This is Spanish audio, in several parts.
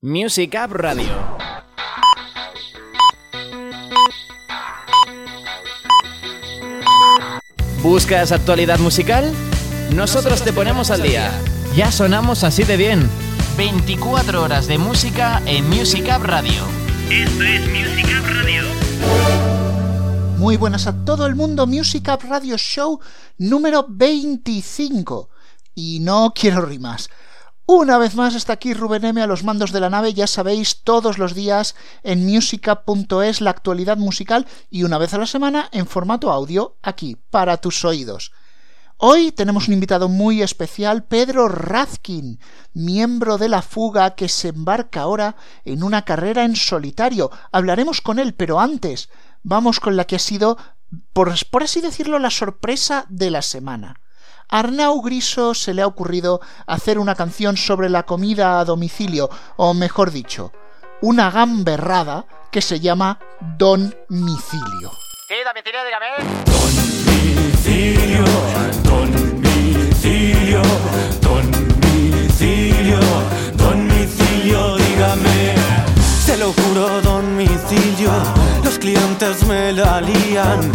Music Up Radio. ¿Buscas actualidad musical? Nosotros te ponemos al día. Ya sonamos así de bien. 24 horas de música en Music Up Radio. Esto es Music Up Radio. Muy buenas a todo el mundo, Music Up Radio Show número 25. Y no quiero rimas. Una vez más está aquí Rubén M a los mandos de la nave, ya sabéis, todos los días en musica.es la actualidad musical y una vez a la semana en formato audio aquí, para tus oídos. Hoy tenemos un invitado muy especial, Pedro Razkin, miembro de la fuga que se embarca ahora en una carrera en solitario. Hablaremos con él, pero antes vamos con la que ha sido, por, por así decirlo, la sorpresa de la semana. Arnau Griso se le ha ocurrido hacer una canción sobre la comida a domicilio, o mejor dicho, una gamberrada que se llama Don Micilio. Sí, domicilio, dígame. Domicilio, domicilio, domicilio, domicilio, dígame. Se lo juro, domicilio, los clientes me la lían.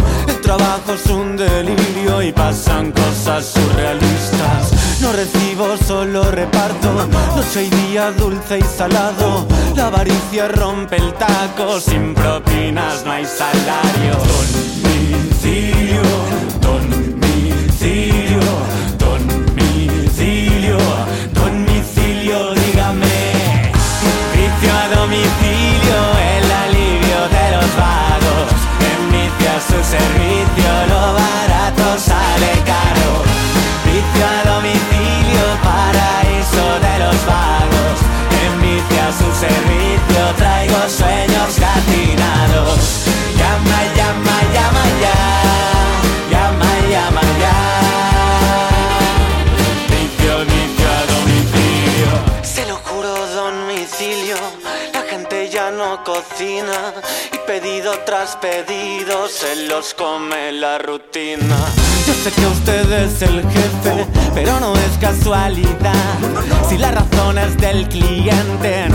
El trabajo es un delirio y pasan cosas surrealistas. No recibo, solo reparto. Noche y día dulce y salado. La avaricia rompe el taco. Sin propinas no hay salario. Domicilio, domicilio, domicilio, domicilio, dígame. Vicio a domicilio, el alivio de los vagos. Envicia su servicio, lo barato sale. Vicio a domicilio, paraíso de los vagos. Envicia su servicio, traigo sueños gatinados. Llama, llama, llama ya. Llama, llama ya. Vicio, vicio a domicilio. Se lo juro, domicilio. La gente ya no cocina. Tras pedido se los come la rutina. Yo sé que usted es el jefe, pero no es casualidad. Si la razón es del cliente,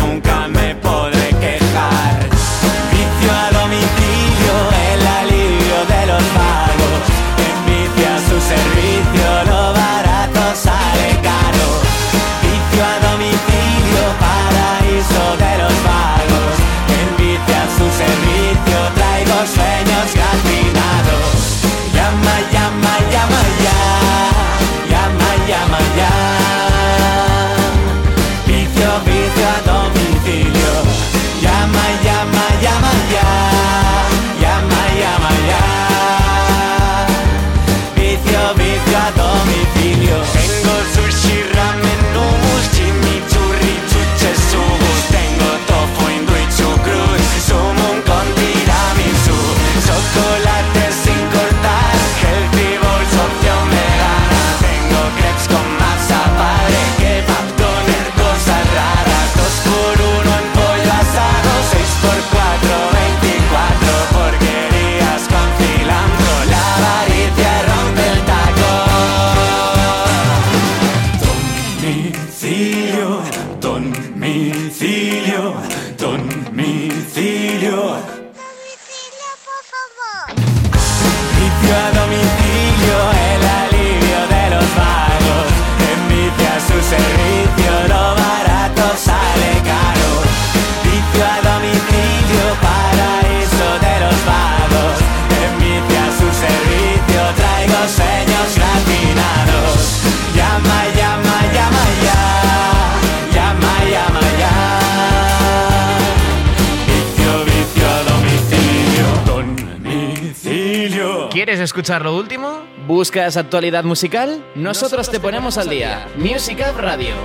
¿Quieres escuchar lo último? ¿Buscas actualidad musical? Nosotros te ponemos al día. Music Up Radio.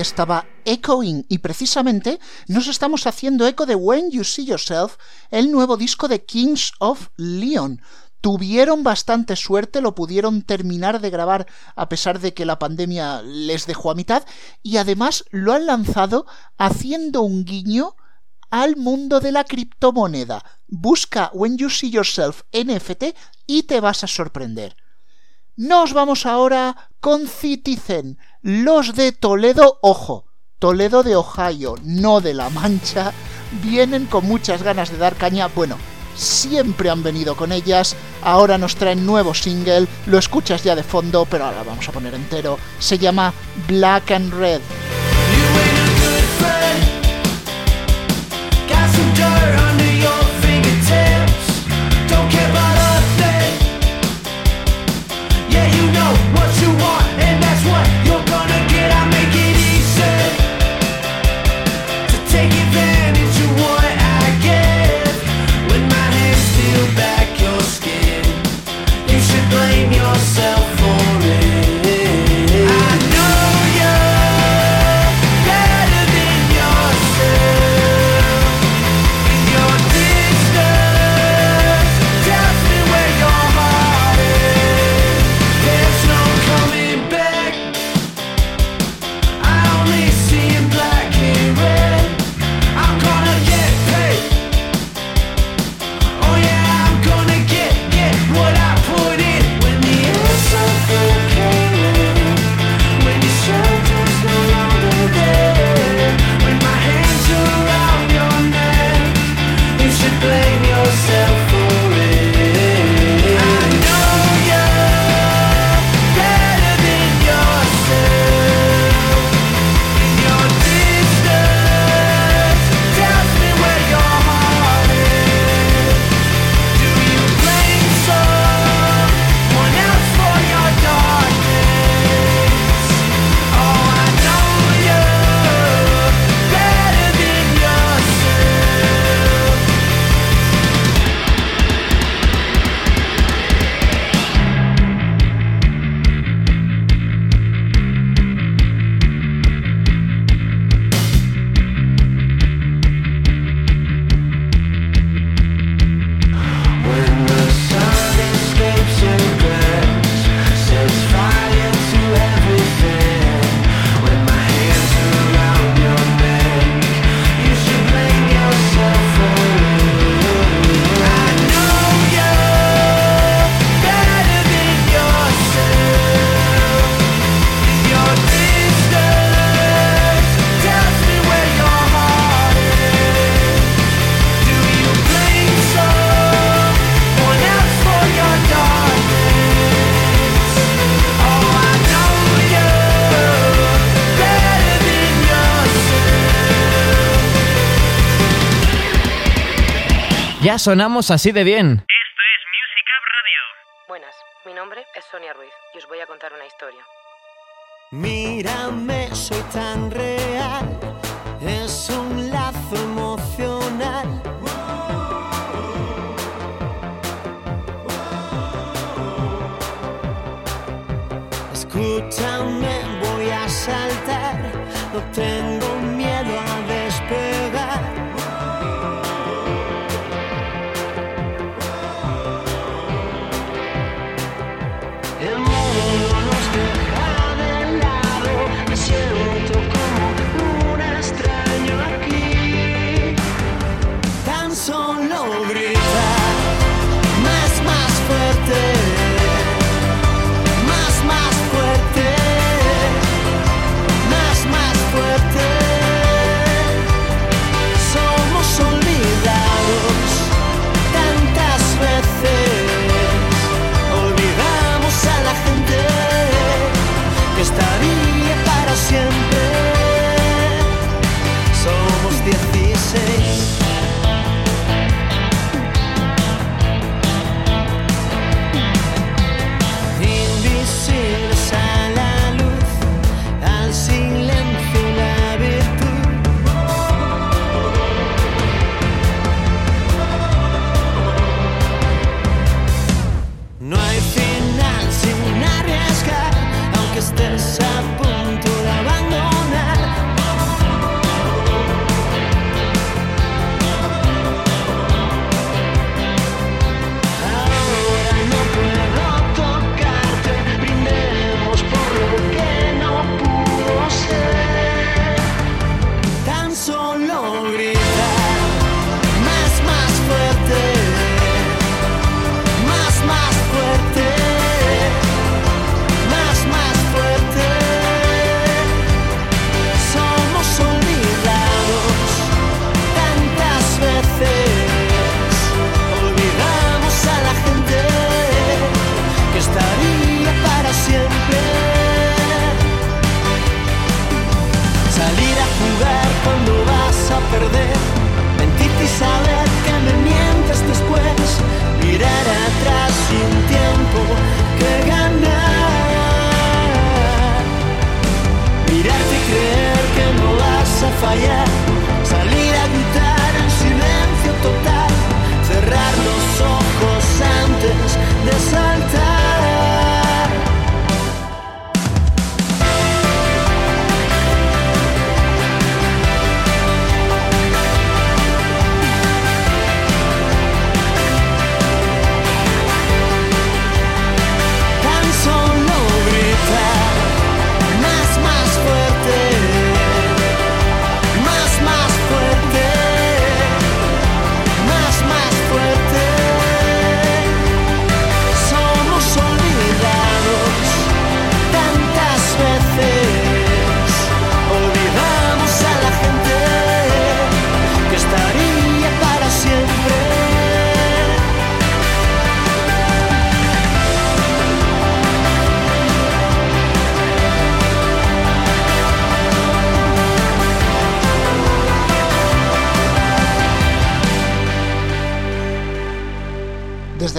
Estaba Echoing y precisamente nos estamos haciendo eco de When You See Yourself, el nuevo disco de Kings of Leon. Tuvieron bastante suerte, lo pudieron terminar de grabar a pesar de que la pandemia les dejó a mitad y además lo han lanzado haciendo un guiño al mundo de la criptomoneda. Busca When You See Yourself NFT y te vas a sorprender. Nos vamos ahora con Citizen, los de Toledo, ojo, Toledo de Ohio, no de La Mancha, vienen con muchas ganas de dar caña, bueno, siempre han venido con ellas, ahora nos traen nuevo single, lo escuchas ya de fondo, pero ahora vamos a poner entero, se llama Black and Red. Ya sonamos así de bien. Esto es Music Up Radio. Buenas, mi nombre es Sonia Ruiz y os voy a contar una historia. Mírame, soy tan real, es un lazo emocional. Escúchame, voy a saltar, no tengo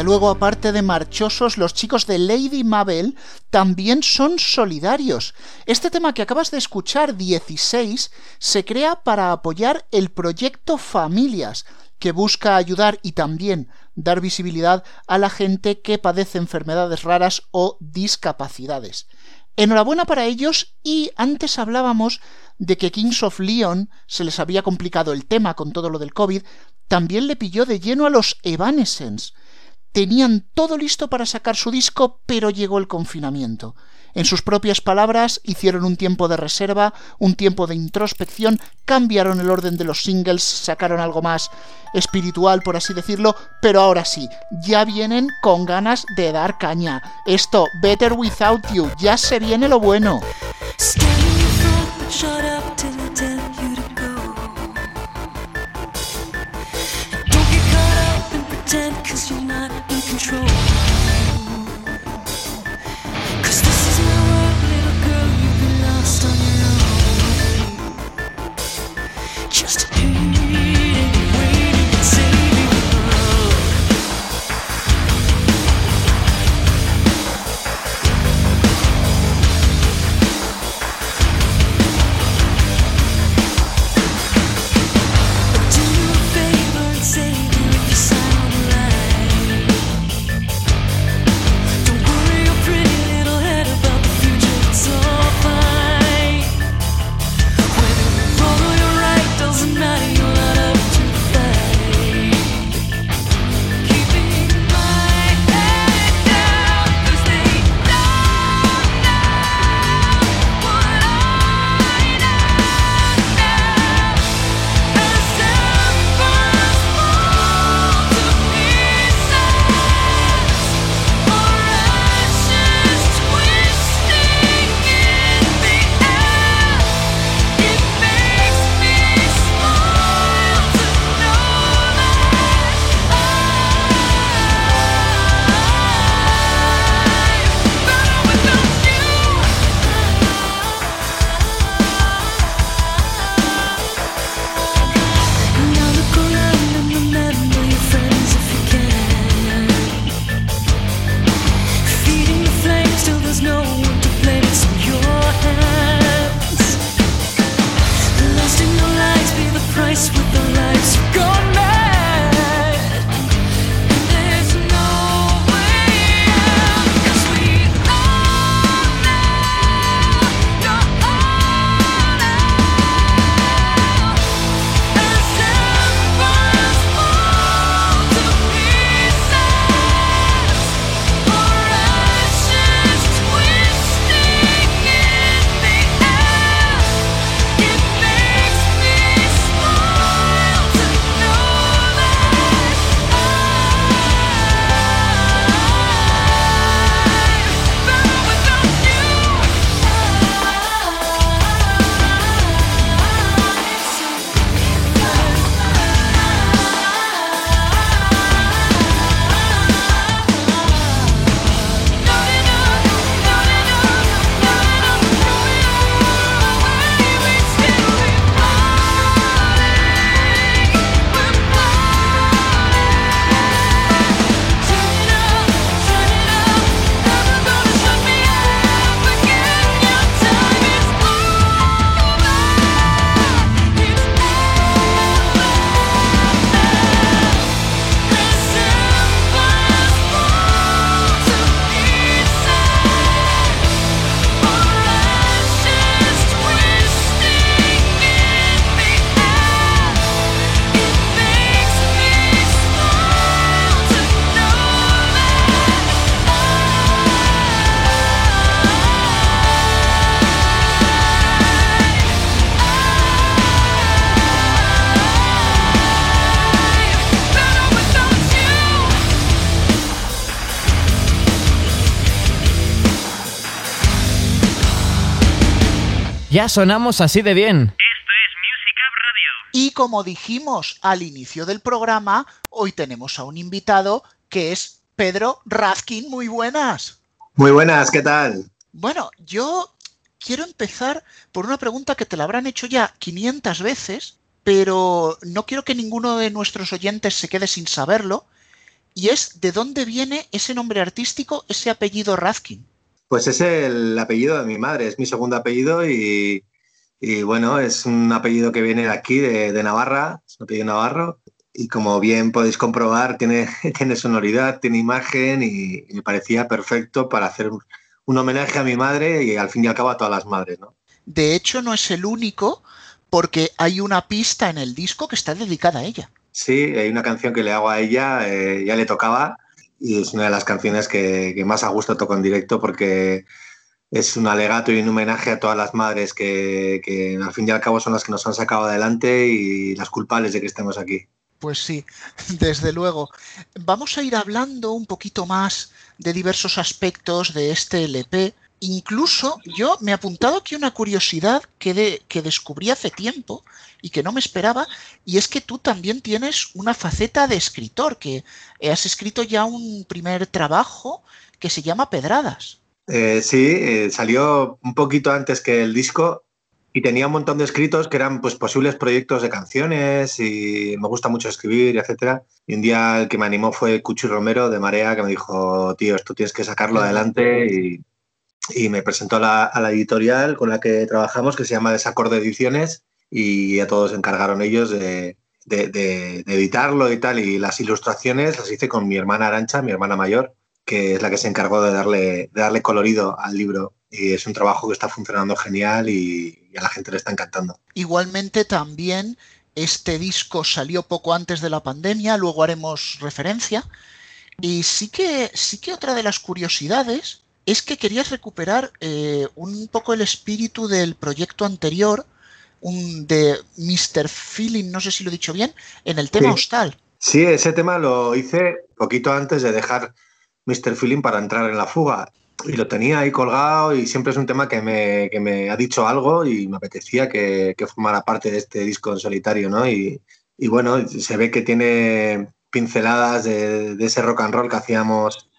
luego, aparte de marchosos, los chicos de Lady Mabel también son solidarios. Este tema que acabas de escuchar, 16, se crea para apoyar el proyecto Familias, que busca ayudar y también dar visibilidad a la gente que padece enfermedades raras o discapacidades. Enhorabuena para ellos y antes hablábamos de que Kings of Leon se les había complicado el tema con todo lo del COVID, también le pilló de lleno a los Evanescence. Tenían todo listo para sacar su disco, pero llegó el confinamiento. En sus propias palabras, hicieron un tiempo de reserva, un tiempo de introspección, cambiaron el orden de los singles, sacaron algo más espiritual, por así decirlo, pero ahora sí, ya vienen con ganas de dar caña. Esto, Better Without You, ya se viene lo bueno. control. Ya sonamos así de bien. Esto es Music Up Radio. Y como dijimos al inicio del programa, hoy tenemos a un invitado que es Pedro Razkin. Muy buenas. Muy buenas, ¿qué tal? Bueno, yo quiero empezar por una pregunta que te la habrán hecho ya 500 veces, pero no quiero que ninguno de nuestros oyentes se quede sin saberlo. Y es de dónde viene ese nombre artístico, ese apellido Razkin. Pues es el apellido de mi madre, es mi segundo apellido y, y bueno, es un apellido que viene de aquí, de, de, Navarra, es un apellido navarro. Y como bien podéis comprobar, tiene, tiene sonoridad, tiene imagen y, y me parecía perfecto para hacer un, un, homenaje a mi madre y al fin y al cabo a todas las madres. ¿no? De hecho, no es el único porque hay una pista en el disco que está dedicada a ella. Sí, hay una canción que le hago a ella, eh, ya le tocaba y es una de las canciones que, que, más a gusto toco en directo porque es un alegato y un homenaje a todas las madres que, que, al fin y al cabo son las que nos han sacado adelante y las culpables de que estemos aquí. Pues sí, desde luego. Vamos a ir hablando un poquito más de diversos aspectos de este LP. Incluso yo me he apuntado aquí una curiosidad que, de, que descubrí hace tiempo y que no me esperaba, y es que tú también tienes una faceta de escritor, que has escrito ya un primer trabajo que se llama Pedradas. Eh, sí, eh, salió un poquito antes que el disco y tenía un montón de escritos que eran pues, posibles proyectos de canciones y me gusta mucho escribir, etcétera. Y un día el que me animó fue Cuchi Romero de Marea, que me dijo, tío, esto tienes que sacarlo adelante y, y me presentó a la, editorial con la que trabajamos, que se llama Desacuerdo Ediciones, y a todos se encargaron ellos de, de, de, de, editarlo y tal. Y las ilustraciones las hice con mi hermana Arancha, mi hermana mayor, que es la que se encargó de darle, de darle colorido al libro. Y es un trabajo que está funcionando genial y, y a la gente le está encantando. Igualmente también este disco salió poco antes de la pandemia, luego haremos referencia. Y sí que, sí que otra de las curiosidades es que querías recuperar eh, un poco el espíritu del proyecto anterior, un de Mr. Feeling, no sé si lo he dicho bien, en el tema sí. hostal. Sí, ese tema lo hice poquito antes de dejar Mr. Feeling para entrar en la fuga. Y lo tenía ahí colgado y siempre es un tema que me, que me ha dicho algo y me apetecía que, que, formara parte de este disco en solitario, ¿no? Y, y bueno, se ve que tiene pinceladas de, de, ese rock and roll que hacíamos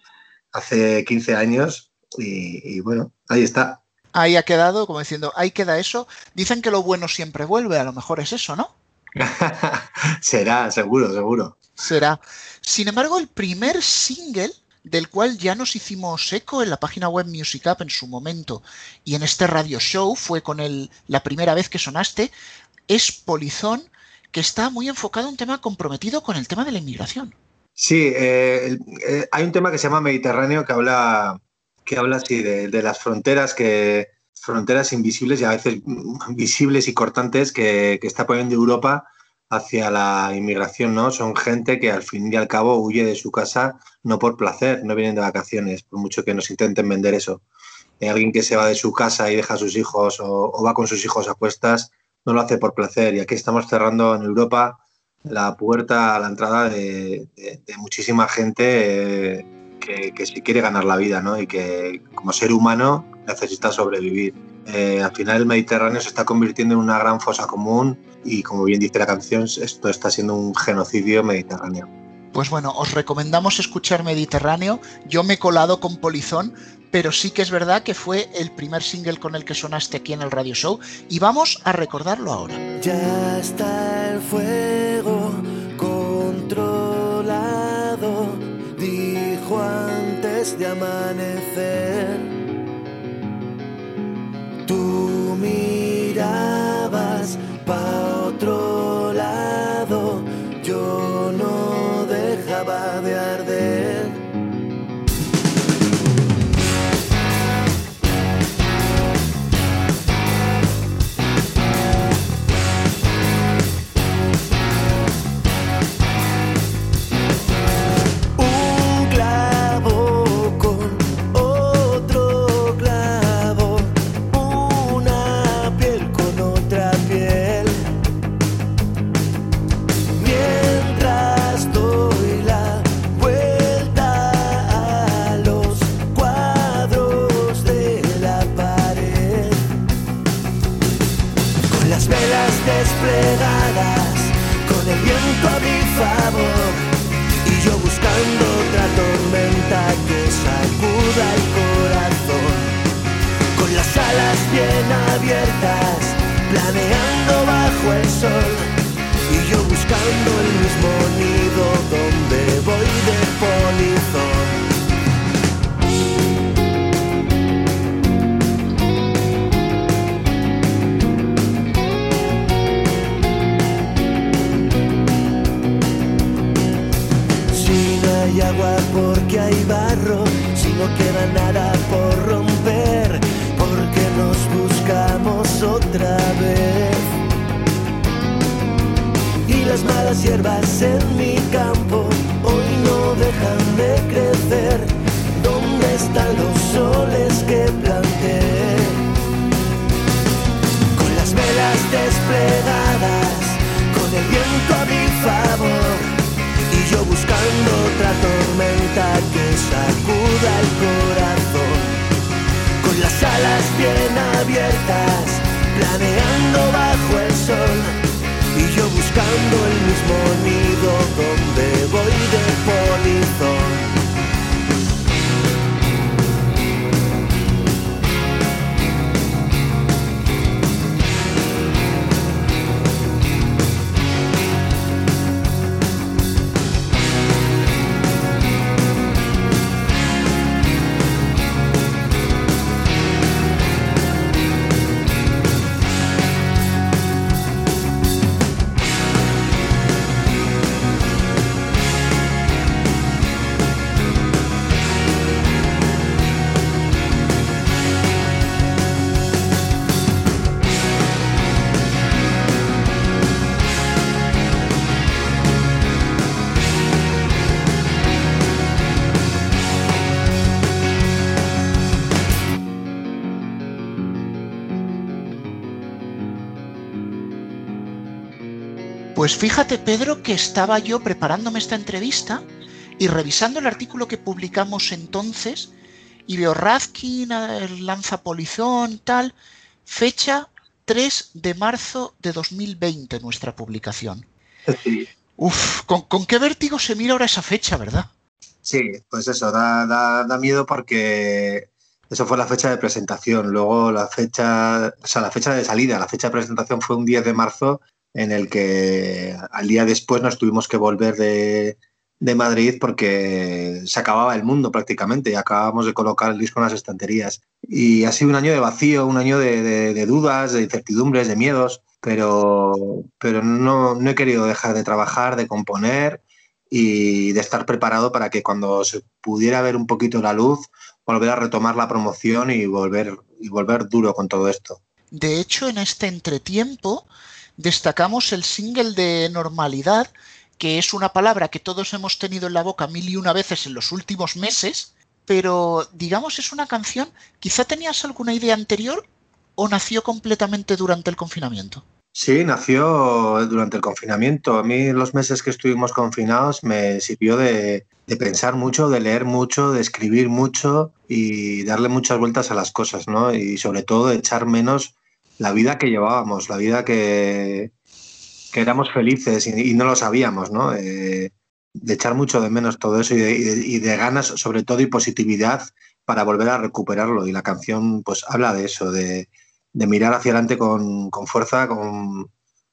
hace 15 años y, y bueno, ahí está ahí ha quedado, como diciendo, ahí queda eso. Dicen que lo bueno siempre vuelve, a lo mejor es eso, ¿no? Será, seguro, seguro. Será. Sin embargo, el primer single del cual ya nos hicimos eco en la página web Music Up en su momento y en este radio show fue con el, la primera vez que sonaste, es Polizón, que está muy enfocado a un tema comprometido con el tema de la inmigración. Sí, eh, eh, hay un tema que se llama Mediterráneo que habla que habla así de, de, las fronteras que fronteras invisibles y a veces visibles y cortantes que, que, está poniendo Europa hacia la inmigración, ¿no? Son gente que al fin y al cabo huye de su casa no por placer, no vienen de vacaciones, por mucho que nos intenten vender eso. Hay alguien que se va de su casa y deja a sus hijos o, o va con sus hijos a cuestas, no lo hace por placer. Y aquí estamos cerrando en Europa la puerta a la entrada de, de, de muchísima gente eh, que, que, si quiere ganar la vida, ¿no? Y que como ser humano necesita sobrevivir. Eh, al final el Mediterráneo se está convirtiendo en una gran fosa común y como bien dice la canción, esto está siendo un genocidio mediterráneo. Pues bueno, os recomendamos escuchar Mediterráneo. Yo me he colado con Polizón, pero sí que es verdad que fue el primer single con el que sonaste aquí en el radio show y vamos a recordarlo ahora. Ya está el fuego antes de amanecer. Tú mirabas planeando bajo el sol. Y yo buscando Pues fíjate, Pedro, que estaba yo preparándome esta entrevista y revisando el artículo que publicamos entonces y veo Rafkin, lanza Polizón, tal, fecha 3 de marzo de 2020 nuestra publicación. Uf, ¿con, qué vértigo se mira ahora esa fecha, verdad? Sí, pues eso, da, da, miedo porque eso fue la fecha de presentación. Luego la fecha, o sea, la fecha de salida, la fecha de presentación fue un 10 de marzo en el que al día después nos tuvimos que volver de, Madrid porque se acababa el mundo prácticamente y acabábamos de colocar el disco en las estanterías. Y ha sido un año de vacío, un año de, dudas, de incertidumbres, de miedos, pero, pero no, no he querido dejar de trabajar, de componer y de estar preparado para que cuando se pudiera ver un poquito la luz, volver a retomar la promoción y volver, y volver duro con todo esto. De hecho, en este entretiempo, destacamos el single de normalidad, que es una palabra que todos hemos tenido en la boca mil y una veces en los últimos meses, pero digamos es una canción, quizá tenías alguna idea anterior o nació completamente durante el confinamiento. Sí, nació durante el confinamiento. A mí los meses que estuvimos confinados me sirvió de, de, pensar mucho, de leer mucho, de escribir mucho y darle muchas vueltas a las cosas, ¿no? Y sobre todo de echar menos la vida que llevábamos, la vida que, éramos felices y, no lo sabíamos, ¿no? De echar mucho de menos todo eso y de, ganas, sobre todo, y positividad para volver a recuperarlo. Y la canción, pues, habla de eso, de, mirar hacia adelante con, fuerza, con,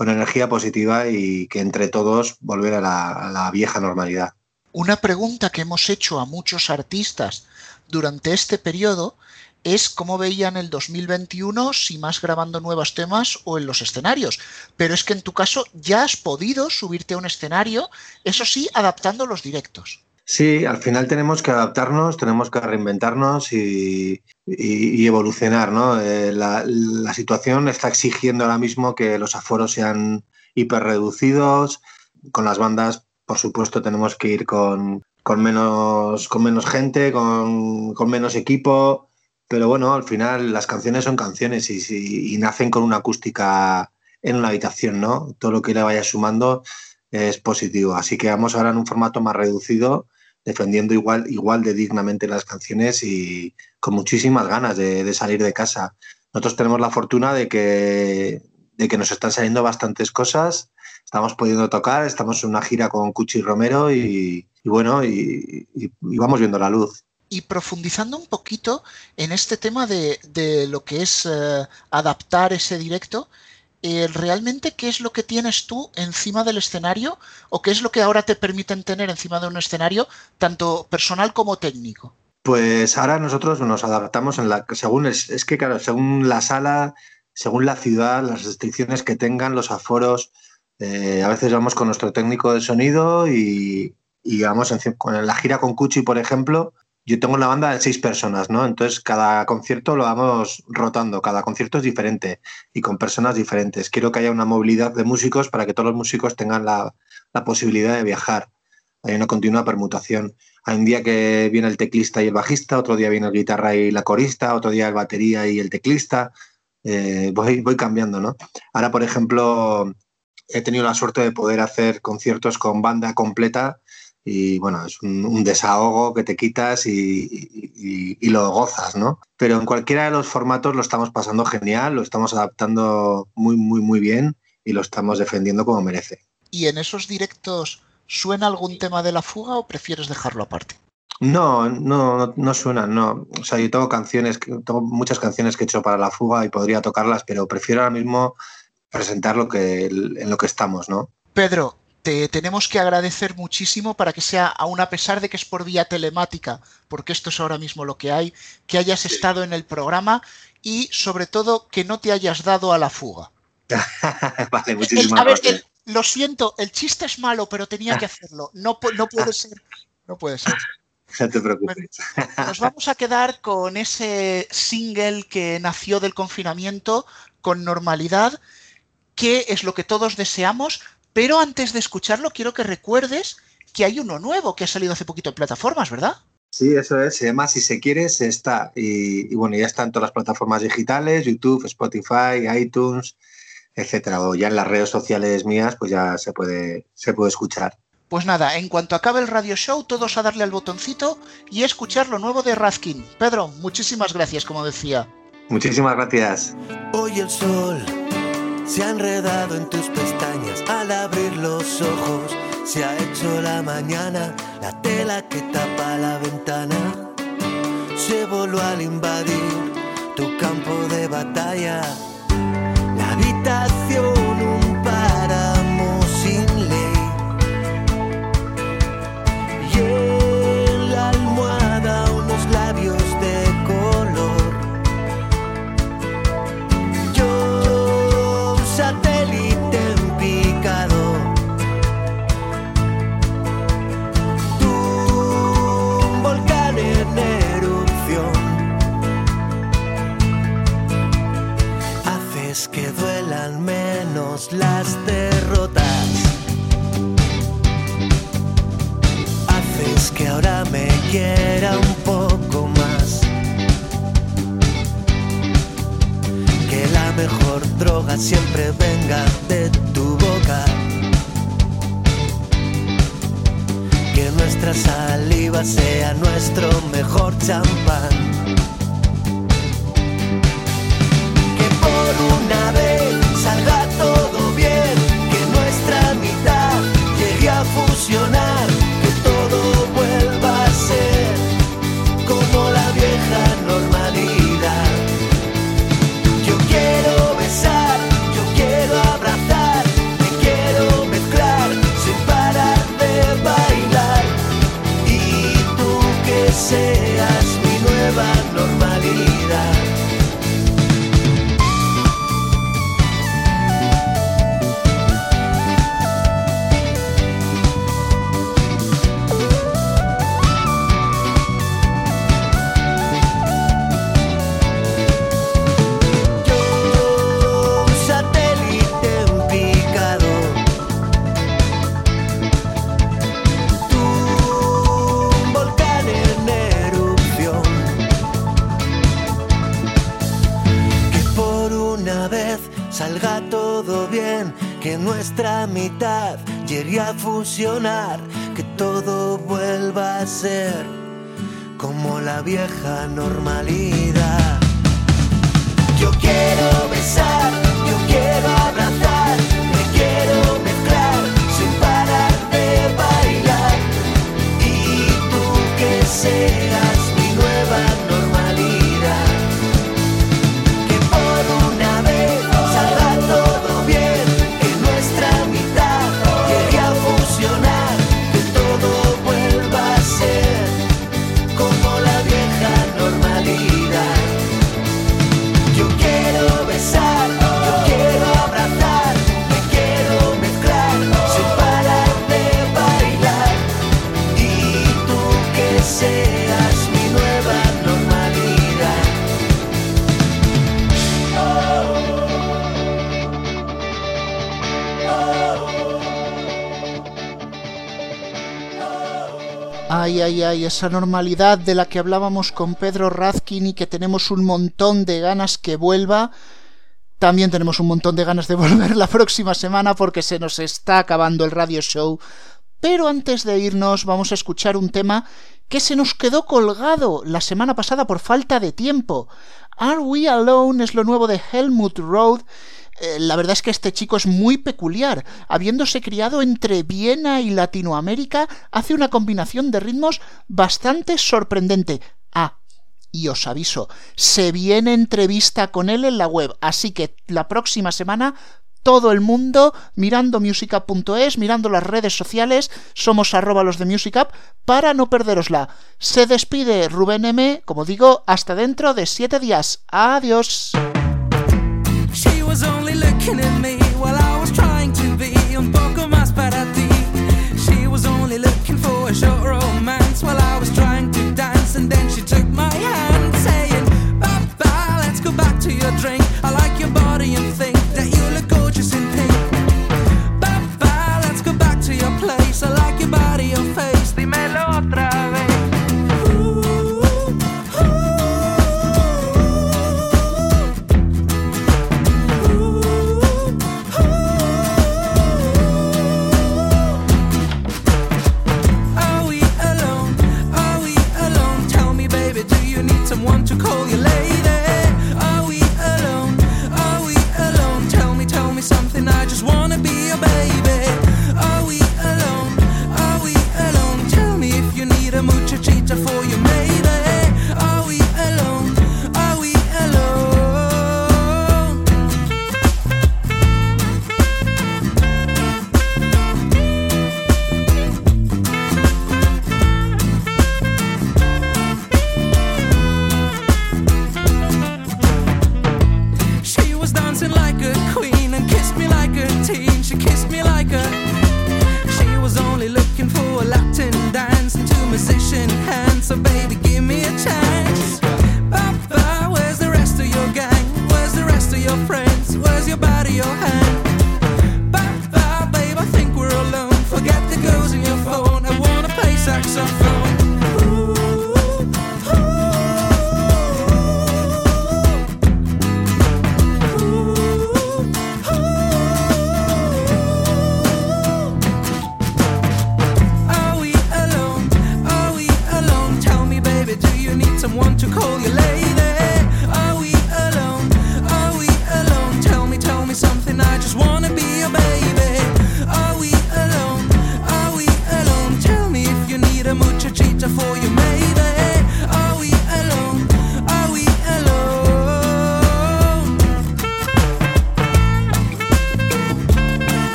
energía positiva y que entre todos volver a la vieja normalidad. Una pregunta que hemos hecho a muchos artistas durante este periodo es cómo veían el 2021, si más grabando nuevos temas o en los escenarios. Pero es que en tu caso ya has podido subirte a un escenario, eso sí, adaptando los directos. Sí, al final tenemos que adaptarnos, tenemos que reinventarnos y, evolucionar. ¿no? Eh, la, situación está exigiendo ahora mismo que los aforos sean hiper reducidos. Con las bandas, por supuesto, tenemos que ir con, menos, gente, con menos equipo pero bueno, al final las canciones son canciones y, nacen con una acústica en una habitación, ¿no? Todo lo que le vaya sumando es positivo. Así que vamos ahora en un formato más reducido, defendiendo igual, igual de dignamente las canciones y con muchísimas ganas de, salir de casa. Nosotros tenemos la fortuna de que, de que nos están saliendo bastantes cosas, estamos pudiendo tocar, estamos en una gira con Cuchi Romero y, bueno, y vamos viendo la luz. Y profundizando un poquito en este tema de, lo que es eh, adaptar ese directo, eh, ¿realmente qué es lo que tienes tú encima del escenario o qué es lo que ahora te permiten tener encima de un escenario, tanto personal como técnico? Pues ahora nosotros nos adaptamos en la según es, es que claro, según la sala, según la ciudad, las restricciones que tengan, los aforos, eh, a veces vamos con nuestro técnico de sonido y, vamos en, con la gira con Cuchi, por ejemplo, yo tengo una banda de seis personas, ¿no? Entonces cada concierto lo vamos rotando, cada concierto es diferente y con personas diferentes. Quiero que haya una movilidad de músicos para que todos los músicos tengan la, posibilidad de viajar. Hay una continua permutación. Hay un día que viene el teclista y el bajista, otro día viene el guitarra y la corista, otro día el batería y el teclista. Eh, voy, voy cambiando, ¿no? Ahora, por ejemplo, he tenido la suerte de poder hacer conciertos con banda completa y bueno, es un, desahogo que te quitas y, lo gozas, ¿no? Pero en cualquiera de los formatos lo estamos pasando genial, lo estamos adaptando muy, muy, muy bien y lo estamos defendiendo como merece. ¿Y en esos directos suena algún tema de la fuga o prefieres dejarlo aparte? No, no, no, suena, no. O sea, yo tengo canciones, tengo muchas canciones que he hecho para la fuga y podría tocarlas, pero prefiero ahora mismo presentar lo que, en lo que estamos, ¿no? Pedro, te tenemos que agradecer muchísimo para que sea, aún a pesar de que es por vía telemática, porque esto es ahora mismo lo que hay, que hayas estado en el programa y sobre todo que no te hayas dado a la fuga. vale, muchísimas gracias. lo siento, el chiste es malo, pero tenía que hacerlo. No, no puede ser. No puede ser. No te preocupes. Nos vamos a quedar con ese single que nació del confinamiento con normalidad, que es lo que todos deseamos, pero antes de escucharlo, quiero que recuerdes que hay uno nuevo que ha salido hace poquito en plataformas, ¿verdad? Sí, eso es. Se llama Si se quiere, se está. Y, bueno, ya está en todas las plataformas digitales, YouTube, Spotify, iTunes, etcétera. O ya en las redes sociales mías, pues ya se puede, se puede escuchar. Pues nada, en cuanto acabe el radio show, todos a darle al botoncito y escuchar lo nuevo de Razkin. Pedro, muchísimas gracias, como decía. Muchísimas gracias. Hoy el sol se ha enredado en tus pestañas al abrir los ojos. Se ha hecho la mañana, la tela que tapa la ventana se voló al invadir tu campo de batalla. La habitación vieja normalidad. Ay, esa normalidad de la que hablábamos con Pedro Razkin y que tenemos un montón de ganas que vuelva. También tenemos un montón de ganas de volver la próxima semana porque se nos está acabando el radio show. Pero antes de irnos vamos a escuchar un tema que se nos quedó colgado la semana pasada por falta de tiempo. Are We Alone es lo nuevo de Helmut Road eh, la verdad es que este chico es muy peculiar. Habiéndose criado entre Viena y Latinoamérica, hace una combinación de ritmos bastante sorprendente. Ah, y os aviso, se viene entrevista con él en la web, así que la próxima semana todo el mundo mirando musicup.es, mirando las redes sociales, somos arroba los de musicup, para no perderosla. Se despide Rubén M, como digo, hasta dentro de siete días. Adiós. Was only looking at me while I was trying to be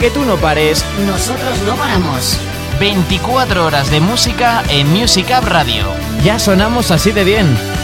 Que tú no pares, nosotros no paramos. 24 horas de música en Music Radio. Ya sonamos así de bien.